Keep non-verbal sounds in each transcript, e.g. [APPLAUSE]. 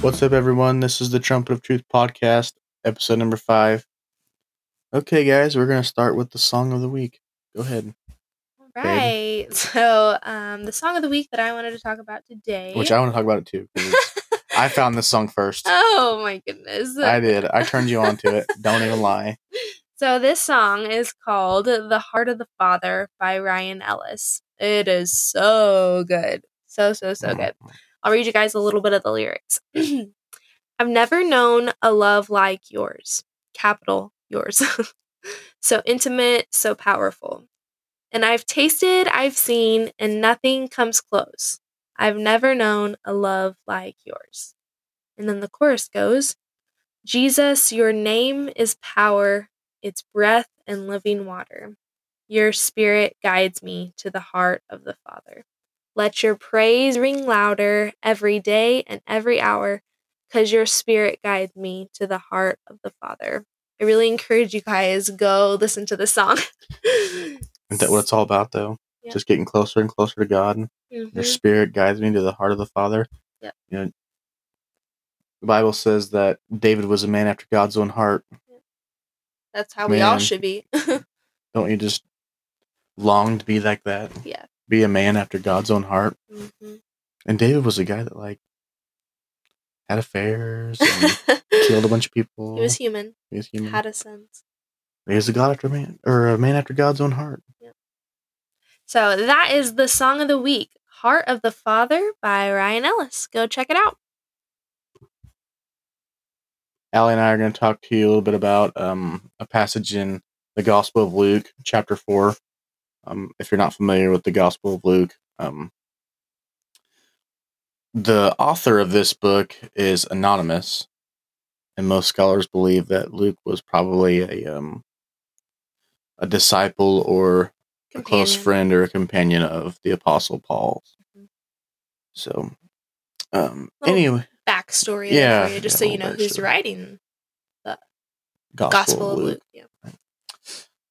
What's up, everyone? This is the Trumpet of Truth podcast, episode number five. Okay, guys, we're going to start with the song of the week. Go ahead. Right. [LAUGHS] So, um, the song of the week that I wanted to talk about today. Which I want to talk about it too. [LAUGHS] I found this song first. oh my goodness. I did. I turned you on to it. [LAUGHS] Don't even lie. So this song is called "The Heart of the Father" by Ryan Ellis. It is so good, so so so good. I'll read you guys a little bit of the lyrics. [CLEARS THROAT] I've never known a love like yours, capital yours, [LAUGHS] so intimate, so powerful. And I've tasted, I've seen, and nothing comes close. I've never known a love like yours. And then the chorus goes Jesus, your name is power, it's breath and living water. Your spirit guides me to the heart of the Father. Let your praise ring louder every day and every hour, because your spirit guides me to the heart of the Father. I really encourage you guys go listen to this song. [LAUGHS] Isn't that what it's all about, though? Yeah. Just getting closer and closer to God. Mhm. Your spirit guides me to the heart of the Father. Yep. You know, the Bible says that David was a man after God's own heart. That's how we all should be. [LAUGHS] Don't you just long to be like that? yeah. Be a man after God's own heart. hmm And David was a guy that like had affairs and killed a [LAUGHS] bunch of people. he was human, He was human. had a sense. He was a god after man, or a man after God's own heart. So that is the song of the week, Heart of the Father by Ryan Ellis. Go check it out. Allie and I are going to talk to you a little bit about um, a passage in the Gospel of Luke, chapter four. Um, if you're not familiar with the Gospel of Luke, um, the author of this book is anonymous, and most scholars believe that Luke was probably a um, a disciple or a close friend or a companion of the Apostle Paul. Mhm. So, um, anyway, Backstory Yeah, for you, just yeah, so you know little who's backstory. writing Gospel, Gospel of of Luke. Luke. Yeah.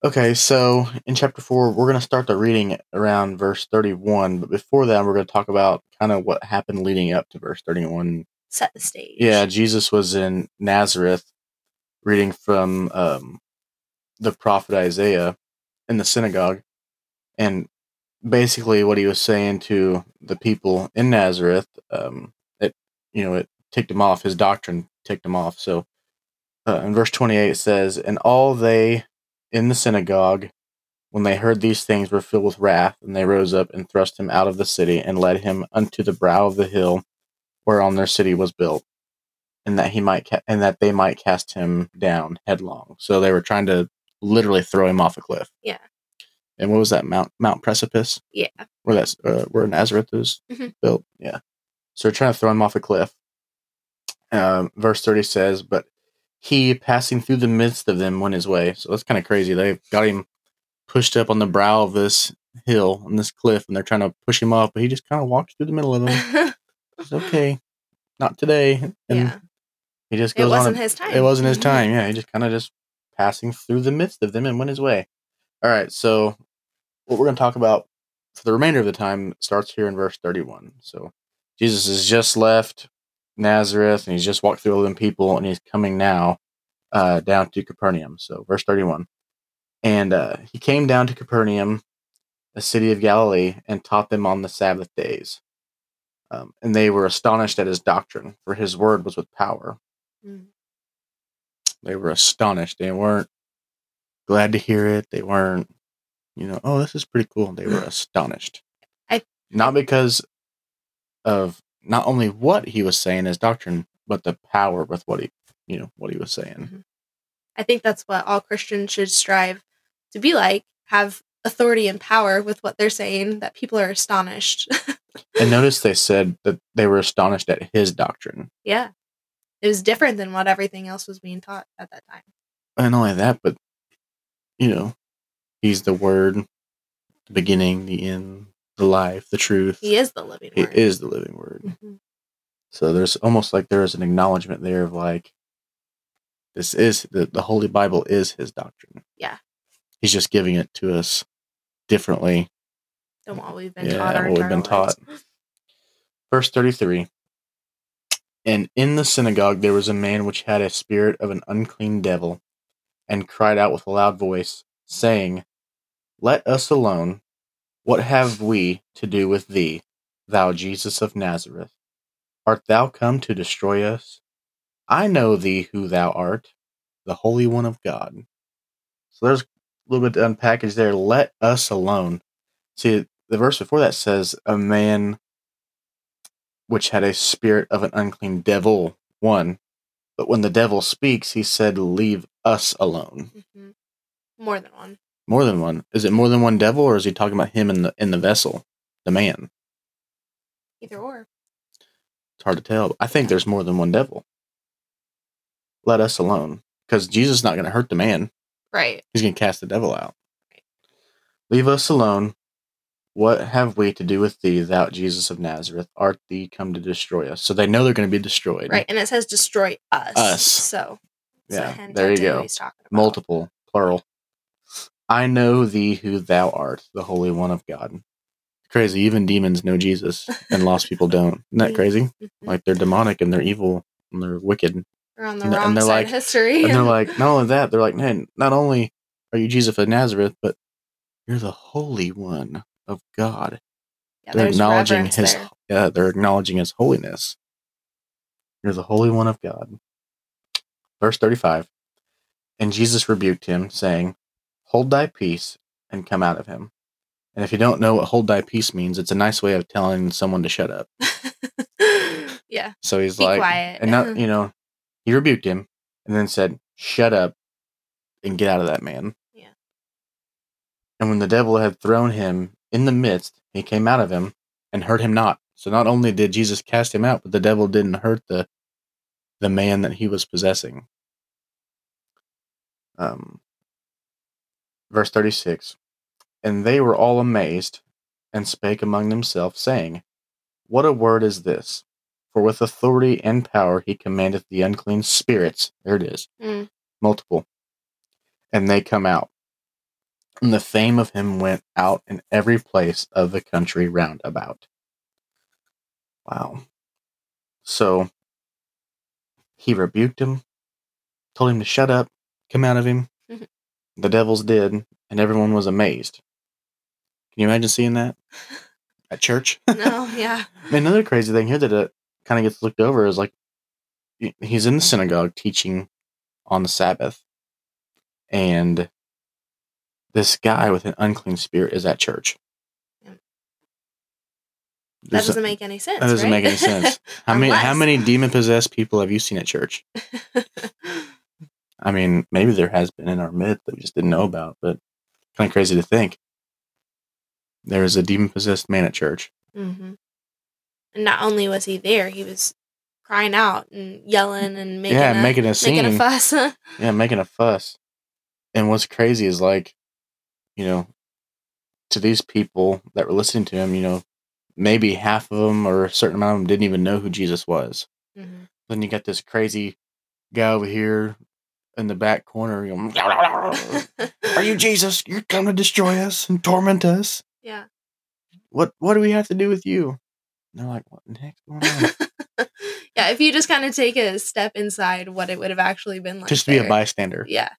Okay, so in chapter four, we're going to start the reading around verse 31. But before that, we're going to talk about kind of what happened leading up to verse 31. Set the stage. Yeah, Jesus was in Nazareth reading from um, the prophet Isaiah in the synagogue. And basically, what he was saying to the people in Nazareth, um, it, you know, it ticked him off. His doctrine ticked him off. So uh, in verse 28, it says, And all they in the synagogue, when they heard these things, were filled with wrath, and they rose up and thrust him out of the city and led him unto the brow of the hill whereon their city was built, and that he might ca- and that they might cast him down headlong. So they were trying to literally throw him off a cliff. Yeah. And what was that Mount Mount Precipice? Yeah. Where that's uh, where Nazareth is Mhm. built. Yeah. So they're trying to throw him off a cliff. Um, verse thirty says, "But he, passing through the midst of them, went his way." So that's kind of crazy. They got him pushed up on the brow of this hill on this cliff, and they're trying to push him off, but he just kind of walked through the middle of them. [LAUGHS] It's okay, not today. And yeah. he just It goes on. wasn't a- his time. It wasn't his Mhm. time. Yeah, he just kind of just passing through the midst of them and went his way. All right, so what we're going to talk about for the remainder of the time starts here in verse 31. So Jesus has just left Nazareth and he's just walked through all them people and he's coming now uh, down to Capernaum. So verse 31. And uh, he came down to Capernaum, a city of Galilee, and taught them on the Sabbath days. Um, and they were astonished at his doctrine, for his word was with power. Mm. They were astonished. They weren't glad to hear it. They weren't, you know, oh, this is pretty cool. They were [LAUGHS] astonished. I- not because of not only what he was saying as doctrine, but the power with what he, you know, what he was saying. Mm-hmm. I think that's what all Christians should strive to be like. Have authority and power with what they're saying. That people are astonished. [LAUGHS] And notice they said that they were astonished at his doctrine. yeah. It was different than what everything else was being taught at that time. And not only that, but you know, he's the word, the beginning, the end, the life, the truth. He is the living He word. is the living word. Mhm. So there's almost like there is an acknowledgement there of like, this is the, the Holy Bible is his doctrine. Yeah. He's just giving it to us differently. Than what we've been Yeah, taught. What we've been lives. Verse 33 And in the synagogue there was a man which had a spirit of an unclean devil, and cried out with a loud voice, saying, Let us alone. What have we to do with thee, thou Jesus of Nazareth? Art thou come to destroy us? I know thee who thou art, the Holy One of God. So there's a little bit to unpackage there. Let us alone. See, the verse before that says, A man which had a spirit of an unclean devil, one. But when the devil speaks, he said, Leave us alone. hmm More than one. More than one. Is it more than one devil, or is he talking about him in the in the vessel, the man? Either or. It's hard to tell. I think there's more than one devil. Let us alone, because Jesus is not going to hurt the man. Right. He's going to cast the devil out. Right. Leave us alone. What have we to do with thee, thou Jesus of Nazareth? Art thee come to destroy us? So they know they're going to be destroyed. Right. And it says destroy us. Us. So, Yeah. hint There you go. He's talking about. Multiple, plural. I know thee who thou art, the Holy One of God. Crazy. Even demons know Jesus, and lost people don't. Isn't that [LAUGHS] crazy? Mhm. Like they're demonic and they're evil and they're wicked. We're on the and- and wrong they're side like- of history. And they're like, [LAUGHS] not only that, they're like, man, not only are you Jesus of Nazareth, but you're the Holy One of God. yeah, they're acknowledging his there. yeah, they're acknowledging his holiness. You're the Holy One of God. Verse 35. And Jesus rebuked him, saying, Hold thy peace and come out of him. And if you don't know what hold thy peace means, it's a nice way of telling someone to shut up. [LAUGHS] yeah. So he's Be like, quiet. and not, [LAUGHS] you know, he rebuked him and then said, Shut up and get out of that man. Yeah. And when the devil had thrown him in the midst, he came out of him and hurt him not. So not only did Jesus cast him out, but the devil didn't hurt the the man that he was possessing. Um, verse 36 And they were all amazed and spake among themselves, saying, What a word is this! For with authority and power he commandeth the unclean spirits. There it is. Mm. Multiple. And they come out. And the fame of him went out in every place of the country round about. Wow. So he rebuked him, told him to shut up, come out of him. The devils did, and everyone was amazed. Can you imagine seeing that [LAUGHS] at church? no, [LAUGHS] yeah. Another crazy thing here that uh, kind of gets looked over is like he's in the synagogue teaching on the Sabbath, and this guy with an unclean spirit is at church. Yeah. That doesn't make any sense. that doesn't right? make any sense. [LAUGHS] How many how many demon possessed people have you seen at church? I mean, maybe there has been in our midst that we just didn't know about, but kind of crazy to think. There is a demon possessed man at church. hmm And not only was he there, he was crying out and yelling and making yeah, a, making a scene. making a fuss. [LAUGHS] Yeah, making a fuss. And what's crazy is like, you know, to these people that were listening to him, you know, maybe half of them or a certain amount of them didn't even know who Jesus was. hmm Then you got this crazy guy over here in the back corner. You know, mm, [LAUGHS] Are you Jesus? You're come to destroy us and torment us. Yeah. What What do we have to do with you? And they're like, what the heck's going on? [LAUGHS] yeah, if you just kind of take a step inside what it would have actually been like. Just to be a bystander. Yeah.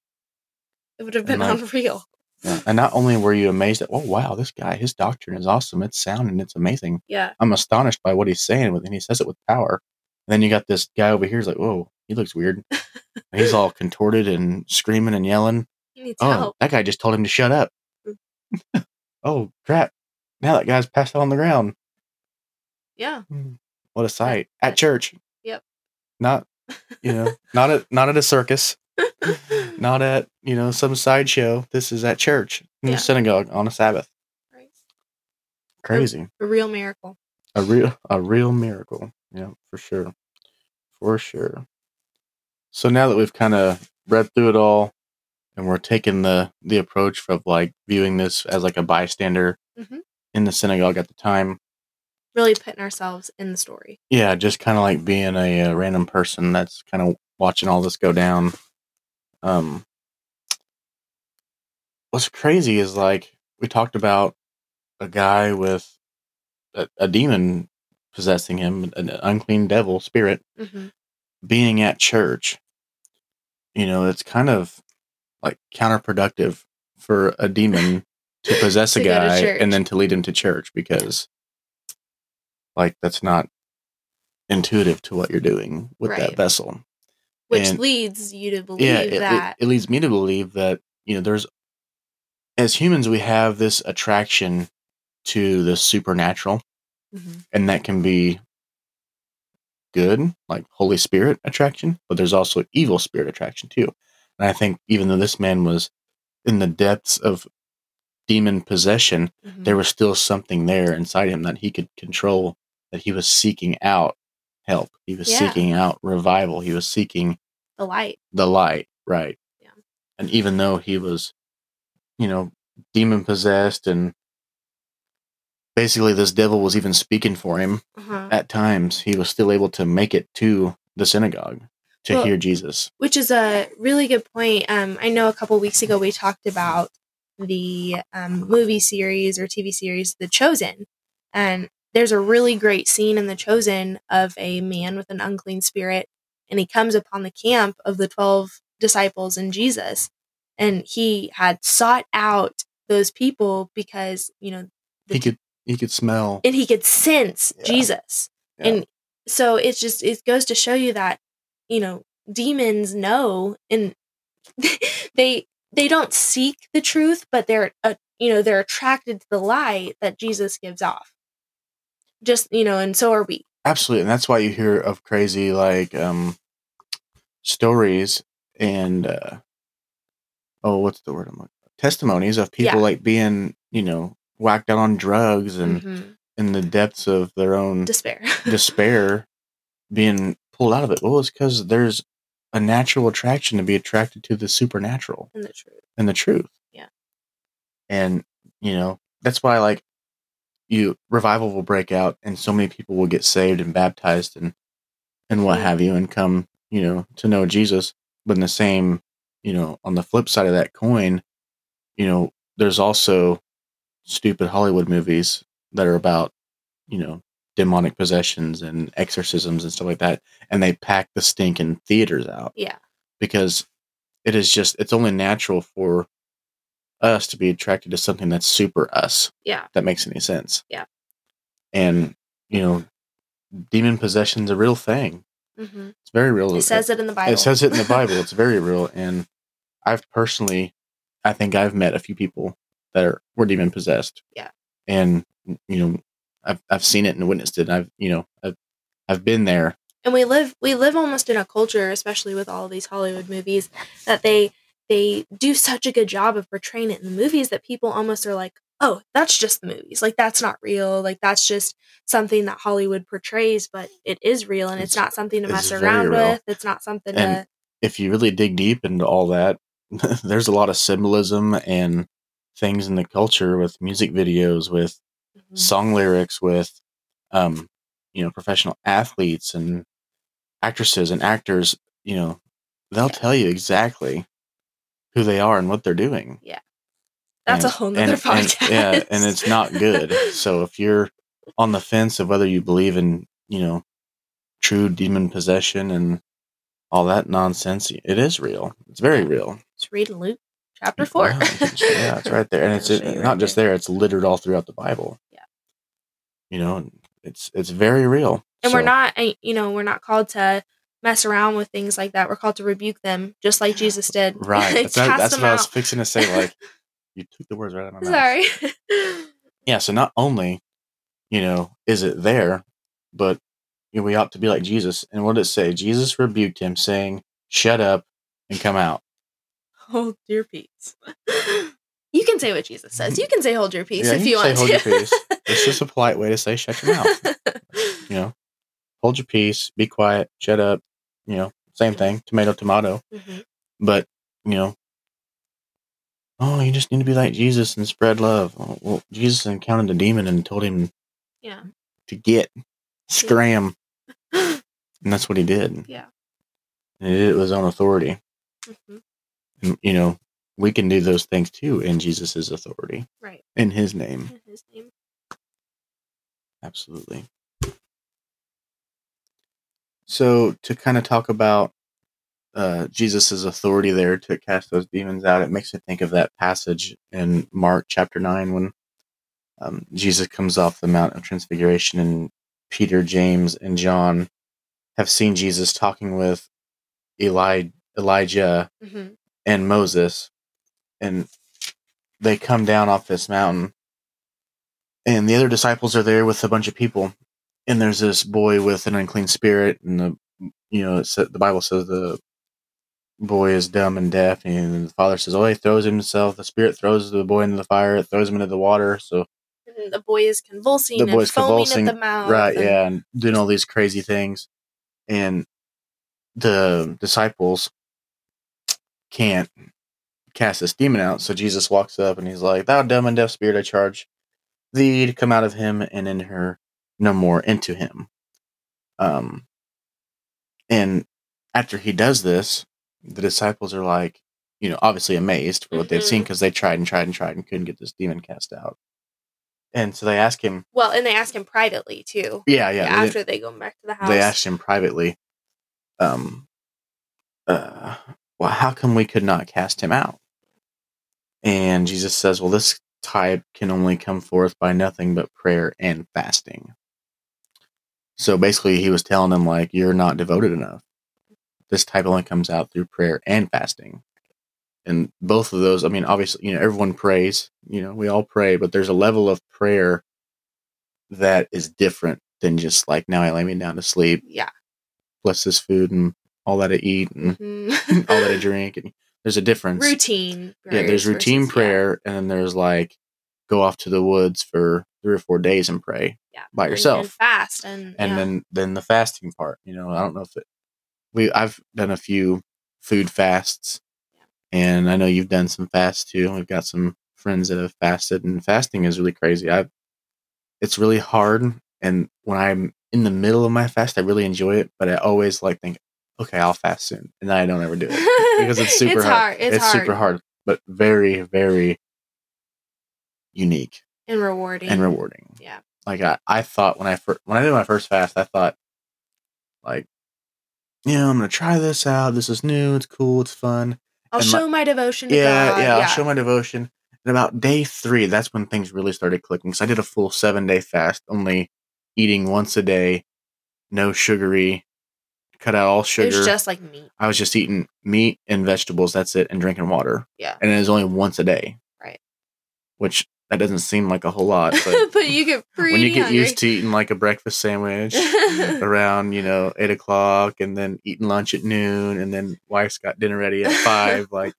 It would have been like, unreal. Yeah. And not only were you amazed at, oh wow, this guy, his doctrine is awesome. It's sound and it's amazing. Yeah. I'm astonished by what he's saying, and he says it with power. And then you got this guy over here. He's like, whoa, he looks weird. He's all contorted and screaming and yelling. [LAUGHS] He needs Oh, help. that guy just told him to shut up. [LAUGHS] oh crap! Now that guy's passed out on the ground. Yeah. Hmm. What a sight at church. Yep. Not, you know, [LAUGHS] not at not at a circus, not at you know some sideshow. This is at church in Yeah. the synagogue on a Sabbath. Right. Crazy. A real miracle. a real a real miracle yeah for sure for sure so now that we've kind of read through it all and we're taking the the approach of like viewing this as like a bystander Mhm. in the synagogue at the time Really putting ourselves in the story. yeah just kind of like being a, uh random person that's kind of watching all this go down um what's crazy is like we talked about a guy with a, a demon possessing him, an unclean devil spirit, hmm being at church, you know, it's kind of like counterproductive for a demon to [LAUGHS] possess a To to guy and then to lead him to church because, like, that's not intuitive to what you're doing with Right. that vessel. Which And- leads you to believe yeah, it, it- that. it leads me to believe that you know there's as humans we have this attraction to the supernatural, Mhm. and that can be good, like Holy Spirit attraction, but there's also evil spirit attraction too. And I think even though this man was in the depths of demon possession, Mhm. there was still something there inside him that he could control, that he was seeking out help. He was Yeah. seeking out revival. He was seeking the light. the light, right? Yeah. And even though he was, you know, demon possessed and basically this devil was even speaking for him Uh-huh. at times, he was still able to make it to the synagogue to Well- hear Jesus. which is a really good point. Um, I know a couple weeks ago we talked about the um, movie series or TV series The Chosen, and there's a really great scene in The Chosen of a man with an unclean spirit, and he comes upon the camp of the twelve disciples and Jesus, and he had sought out those people because you know He could he could smell. and he could sense Yeah. Jesus. Yeah. And so it's just it goes to show you that you know demons know and [LAUGHS] they they don't seek the truth but they're uh, you know they're attracted to the light that Jesus gives off. Just you know and so are we. Absolutely, and that's why you hear of crazy like um stories and uh oh, what's the word I'm looking for? Testimonies of people Yeah. like being, you know, whacked out on drugs and Mhm. in the depths of their own despair. [LAUGHS] despair being pulled out of it. Well, it's because there's a natural attraction to be attracted to the supernatural and the truth. and the truth. Yeah. And, you know, that's why like you revival will break out and so many people will get saved and baptized and and what Mhm. have you and come, you know, to know Jesus. But in the same, you know, on the flip side of that coin, you know, there's also stupid Hollywood movies that are about, you know, demonic possessions and exorcisms and stuff like that. And they pack the stink in theaters out Yeah. because it is just it's only natural for us to be attracted to something that's super us Yeah. that makes any sense Yeah. and you know demon possession's a real thing hmm it's very real It says it in the Bible. it says it in the bible it's very [LAUGHS] real and i've personally i think i've met a few people that are were demon possessed. Yeah. and you know i've i've seen it and witnessed it. And i've you know i've i've been there. And we live we live almost in a culture especially with all of these hollywood movies that they they do such a good job of portraying it in the movies that people almost are like oh that's just the movies. Like that's not real. Like that's just something that hollywood portrays but it is real and it's, It's- not something to mess around real. with. It's not something And if you really dig deep into all that, [LAUGHS] there's a lot of symbolism and things in the culture with music videos, with Mhm. song lyrics, with um, you know, professional athletes and actresses and actors. You know, they'll Yeah. tell you exactly who they are and what they're doing. Yeah. That's a whole nother and- podcast and- yeah, and it's not good. [LAUGHS] So if you're on the fence of whether you believe in, you know, true demon possession and all that nonsense, it is real. It's very real. just read luke chapter 4 Yeah, yeah, it's right there, and [LAUGHS] it's you not right just there. it's littered all throughout the Bible. Yeah. you know, and it's it's very real. and we're not uh, you know we're not called to mess around with things like that we're called to rebuke them just like jesus [LAUGHS] did right. [LAUGHS] That's, not- that's what I was fixing to say. Like you took the words right out of my mouth. sorry Yeah. So not only, you know, is it there, but you know, we ought to be like Jesus. And what did it say? Jesus rebuked him, saying, "Shut up and come out." Hold your peace you can say what jesus says you can say hold your peace Yeah, if you you, want say, to "Hold your peace." It's just a [LAUGHS] polite way to say, "Shut your mouth." You know, hold your peace, be quiet, shut up. You know, same thing. Tomato, tomato. Mhm. but you know oh you just need to be like jesus and spread love Oh, well jesus encountered a demon and told him yeah to get scram [LAUGHS] and that's what he did Yeah. and he did it with his own authority Mhm. And, you know we can do those things too in jesus' authority. Right. In his name. In his name. Absolutely. So to kind of talk about uh, Jesus' authority there to cast those demons out, it makes me think of that passage in Mark chapter nine when um, Jesus comes off the Mount of Transfiguration and Peter, James, and John have seen Jesus talking with Eli- Elijah hmm and Moses, and they come down off this mountain, and the other disciples are there with a bunch of people, and there's this boy with an unclean spirit, and the you know the Bible says the boy is dumb and deaf, and the father says, "Oh, he throws himself. The spirit throws the boy into the fire, it throws him into the water." So And the boy is convulsing the foaming convulsing, at the mouth. right? and- Yeah, and doing all these crazy things, and the disciples can't cast this demon out. So Jesus walks up and he's like, "Thou dumb and deaf spirit, I charge thee to come out of him and in her no more into him." Um, and after he does this, the disciples are like, you know, obviously amazed for what they've seen because they tried and tried and tried and couldn't get this demon cast out. And so they ask him, Well, and they ask him privately too. yeah, yeah, they- after they go back to the house. they asked him privately, um, uh, well, how come we could not cast him out? And Jesus says, well, this type can only come forth by nothing but prayer and fasting. So basically, he was telling them, like, you're not devoted enough. This type only comes out through prayer and fasting. And both of those, I mean, obviously, you know, everyone prays, you know, we all pray, but there's a level of prayer that is different than just like, now I lay me down to sleep Yeah. bless this food and all that I eat and Mhm. [LAUGHS] all that I drink. And there's a difference. routine. yeah, there's routine versus- yeah, prayer, and then there's like go off to the woods for three or four days and pray, Yeah, by and- yourself. and fast and and yeah. then then the fasting part. You know, I don't know if it. We I've done a few food fasts, and I know you've done some fasts too. We've got some friends that have fasted, and fasting is really crazy. I, it's really hard, and when I'm in the middle of my fast, I really enjoy it, but I always like think, okay, I'll fast soon, and then I don't ever do it [LAUGHS] because it's super it's hard. hard. It's, hard. super hard, but very very unique and rewarding. and rewarding. Yeah. Like I, I thought when I first when I did my first fast, I thought like, you know, I'm gonna try this out. This is new. It's cool. It's fun. I'll and show my devotion to Yeah, God. yeah. I'll show my devotion. And about day three, that's when things really started clicking. So I did a full seven day fast, only eating once a day, no sugary, cut out all sugar. it was just like meat. I was just eating meat and vegetables. That's it, and drinking water. Yeah. And it was only once a day. Right. Which that doesn't seem like a whole lot, but [LAUGHS] but you get pretty [LAUGHS] when you get hungry. used to eating like a breakfast sandwich [LAUGHS] around you know eight o'clock and then eating lunch at noon and then wife's got dinner ready at five like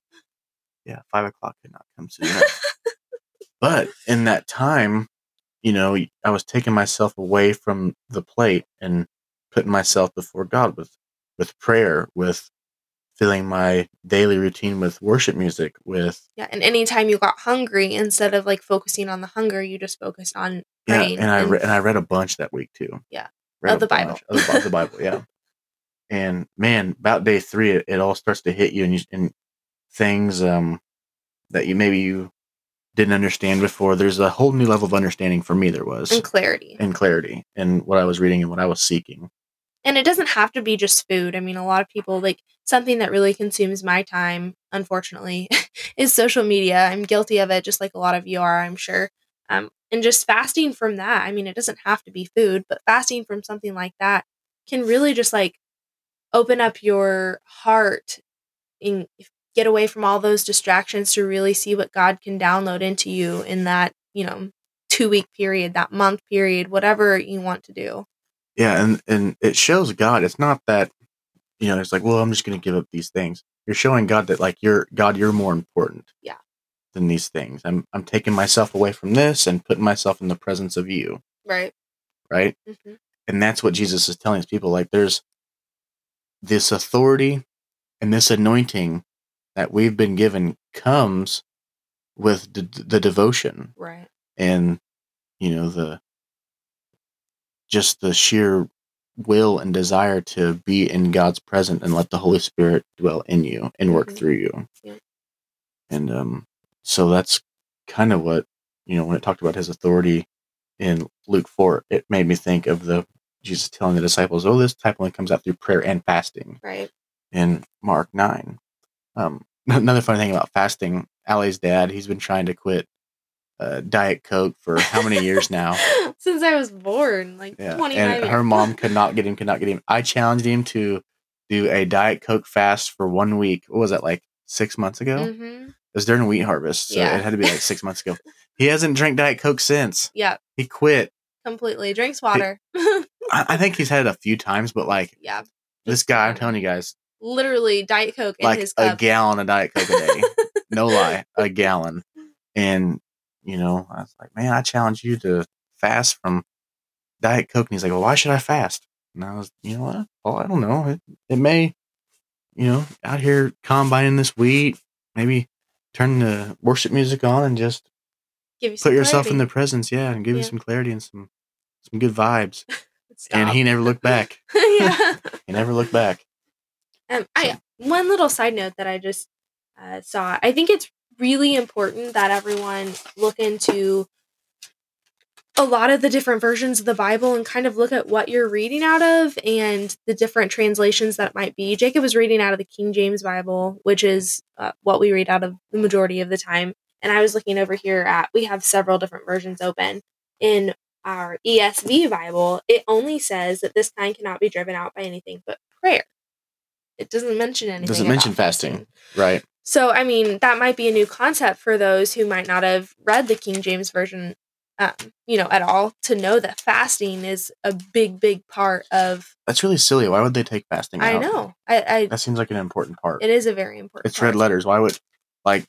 yeah five o'clock could not come soon enough but in that time you know i was taking myself away from the plate and putting myself before god with with prayer with filling my daily routine with worship music with yeah, and anytime you got hungry, instead of like focusing on the hunger, you just focused on yeah praying. and i re- and i read a bunch that week too Yeah. read Of the Bible. bunch of the, of the bible yeah [LAUGHS] and man about day three it, it all starts to hit you and, you and things um that you maybe you didn't understand before there's a whole new level of understanding for me there was and clarity. and clarity in what i was reading and what i was seeking and it doesn't have to be just food. I mean, a lot of people like something that really consumes my time, unfortunately, [LAUGHS] is social media. I'm guilty of it, just like a lot of you are, I'm sure. Um, and just fasting from that. I mean, it doesn't have to be food, but fasting from something like that can really just like open up your heart and get away from all those distractions to really see what God can download into you in that, you know, two week period, that month period, whatever you want to do. Yeah and and it shows god it's not that you know it's like well i'm just going to give up these things you're showing god that like you're god you're more important Yeah. than these things i'm i'm taking myself away from this and putting myself in the presence of you Right. right hmm and that's what jesus is telling his people like there's this authority and this anointing that we've been given comes with the, the devotion Right. and you know the just the sheer will and desire to be in God's presence and let the Holy Spirit dwell in you and work Mhm. through you. Yeah. And um so that's kind of what you know when it talked about his authority in Luke 4 it made me think of the Jesus telling the disciples, "Oh, this type only comes out through prayer and fasting." Right. In Mark nine, um, [LAUGHS] another funny thing about fasting, Allie's dad, he's been trying to quit uh, Diet Coke for how many years now? [LAUGHS] Since I was born, like Yeah, 25 and her mom could not get [LAUGHS] him, could not get him. I challenged him to do a Diet Coke fast for one week. What was that like six months ago? It Mhm. was during wheat harvest, so Yeah. it had to be like six months ago. He hasn't drank Diet Coke since. Yeah, He quit. completely. Drinks water. [LAUGHS] I, I think he's had it a few times, but like yeah. this guy, I'm telling you guys, Literally Diet Coke in like his a gallon of Diet Coke a day. no lie, a gallon. And you know, I was like, man, I challenge you to fast from Diet Coke. And he's like, well, why should I fast? And I was, you know what? Well, I don't know. It, it may, you know, out here combining this wheat, maybe turn the worship music on and just Give you put yourself in the presence, yeah, and give you some clarity and some some good vibes. [LAUGHS] And he never looked back. [LAUGHS] yeah. [LAUGHS] He never looked back. Um, I one little side note that I just uh, saw. I think it's really important that everyone look into a lot of the different versions of the Bible and kind of look at what you're reading out of and the different translations that might be. Jacob was reading out of the King James Bible, which is uh, what we read out of the majority of the time. And I was looking over here at we have several different versions open in our ESV Bible. It only says that this kind cannot be driven out by anything but prayer. It doesn't mention anything. It Doesn't mention fasting. Right. So, I mean, that might be a new concept for those who might not have read the King James version, um, you know, at all, to know that fasting is a big, big part of. That's really silly. Why would they take fasting I out? know. I, I That seems like an important part. it is a very important. it's red letters. Why would like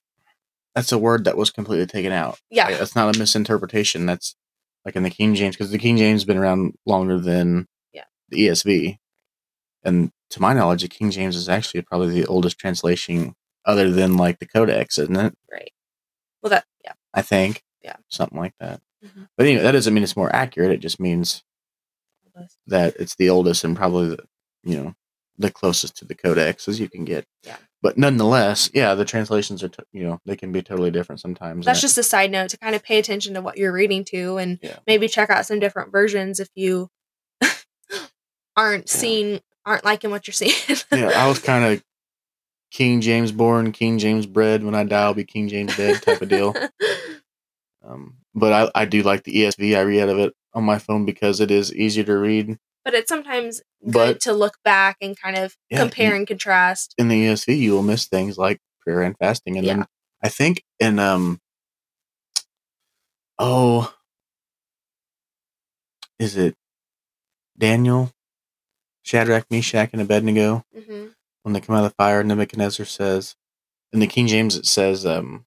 that's a word that was completely taken out. Yeah. Like, that's not a misinterpretation. That's like in the King James because the King James has been around longer than Yeah. the ESV, and to my knowledge, the King James is actually probably the oldest translation other than like the Codex, isn't it? Right. Well, that yeah. I think. Yeah. Something like that. Mhm. But anyway, that doesn't mean it's more accurate. It just means that it's the oldest and probably the you know the closest to the codex as you can get. Yeah. But nonetheless, yeah, the translations are t- you know they can be totally different sometimes. That's just a side note to kind of pay attention to what you're reading to, and Yeah. maybe check out some different versions if you [LAUGHS] aren't Yeah. seeing, aren't liking what you're seeing. yeah, I was kind of King James born, King James bred. When I die, I'll be King James dead type of deal. [LAUGHS] Um, but I, I do like the ESV. I read out of it on my phone because it is easier to read. but it's sometimes good But- to look back and kind of Yeah, compare you- and contrast. in the ESV, you will miss things like prayer and fasting, and Yeah. then I think in um, oh, is it Daniel, Shadrach, Meshach, and Abednego hmm when they come out of the fire? Nebuchadnezzar says, in the King James, it says um,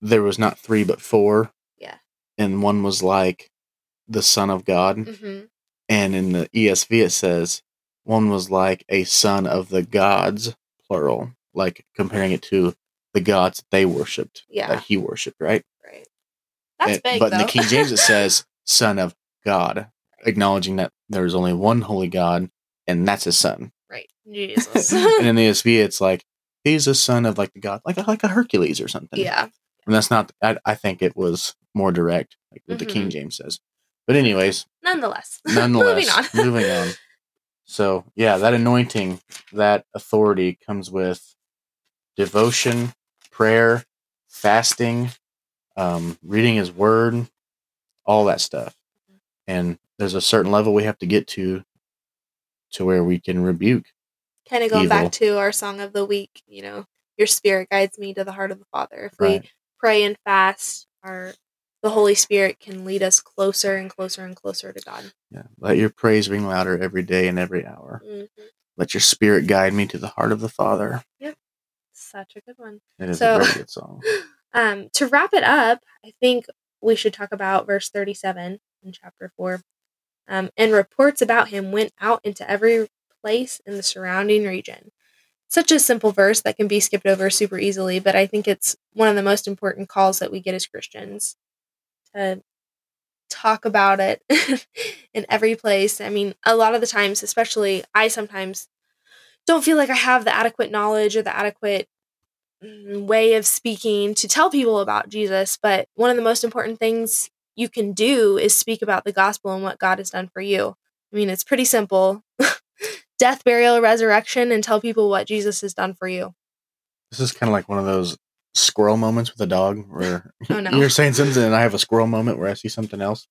there was not three but four. Yeah. and one was like the Son of God, hmm and in the ESV it says one was like a son of the gods, plural, like comparing it to the gods that they worshipped, Yeah. that he worshipped, right? Right. That's And- big, but in the King James it says [LAUGHS] son of God, acknowledging that there is only one holy God, and that's his son. Right. [LAUGHS] Jesus. and in the [LAUGHS] ESV it's like he's a son of like the god, like a, like a Hercules or something. yeah. and that's not. I, I think it was more direct, like what the King James says. But anyways, Nonetheless. [LAUGHS] nonetheless, Moving on. moving on. So yeah, that anointing, that authority comes with devotion, prayer, fasting, um, reading His Word, all that stuff. And there's a certain level we have to get to, to where we can rebuke. kind of going evil. back to our song of the week, you know, your spirit guides me to the heart of the Father. If Right. we pray and fast, our the Holy Spirit can lead us closer and closer and closer to God. Yeah, let your praise ring louder every day and every hour. Mhm. Let your spirit guide me to the heart of the Father. Yep. Such a good one. It is So- a very good song. [LAUGHS] Um, to wrap it up, I think we should talk about verse 37 in chapter 4. Um, and reports about him went out into every place in the surrounding region. Such a simple verse that can be skipped over super easily, but I think it's one of the most important calls that we get as Christians to talk about it [LAUGHS] in every place. I mean, a lot of the times, especially I sometimes don't feel like I have the adequate knowledge or the adequate mm, way of speaking to tell people about Jesus, but one of the most important things you can do is speak about the gospel and what God has done for you. I mean, it's pretty simple. [LAUGHS] Death, burial, resurrection, and tell people what Jesus has done for you. This is kind of like one of those squirrel moments with a dog where [LAUGHS] Oh, no. you're saying something and I have a squirrel moment where I see something else.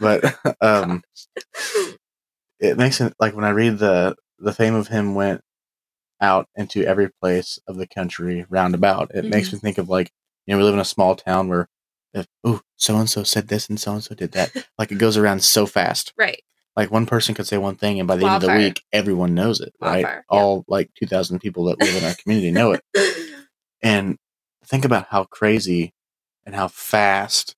But [LAUGHS] um, it makes it like when I read the the fame of him went out into every place of the country roundabout. It makes Mm-hmm. me think of like you know we live in a small town where oh so and so said this and so and so did that [LAUGHS] like it goes around so fast. right. Like one person could say one thing and by the end of the week everyone knows it, right? Yeah. All like two thousand people that live in our community know it. [LAUGHS] And think about how crazy and how fast.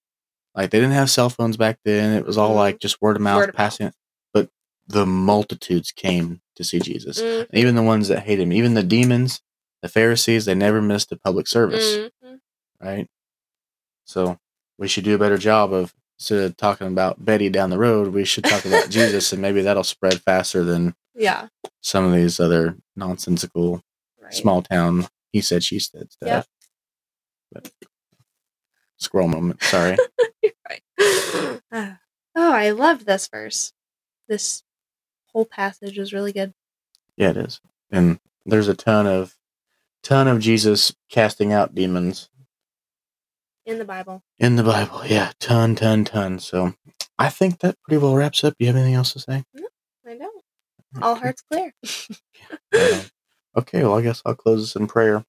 Like they didn't have cell phones back then. It was all Mhm. like just word of mouth Word of passing. But the multitudes came to see Jesus. Mm, Even the ones that hate him, even the demons, the Pharisees, they never missed a public service, mhm. right? So we should do a better job of instead of talking about Betty down the road, we should talk about [LAUGHS] Jesus, and maybe that'll spread faster than Yeah. some of these other nonsensical Right. small town he said she said stuff. Yep. But squirrel moment. Sorry. [LAUGHS] right. [SIGHS] oh, I love this verse. This whole passage was really good. yeah, it is. And there's a ton of ton of Jesus casting out demons In the Bible. in the Bible. Yeah, ton, ton, ton. So I think that pretty well wraps up. You have anything else to say? No, I don't. All Okay. hearts clear. [LAUGHS] Okay, well, I guess I'll close this in prayer.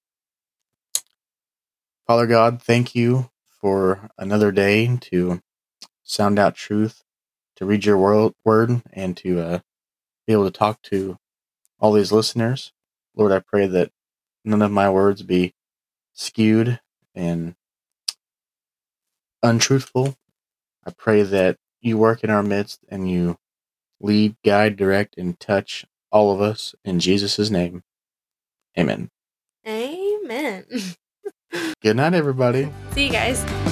Father God, thank you for another day to sound out truth, to read your world, word, and to uh, be able to talk to all these listeners. Lord, I pray that none of my words be skewed and untruthful. I pray that you work in our midst and you lead, guide, direct, and touch all of us in Jesus' name. Amen. Amen. [LAUGHS] Good night, everybody. See you guys.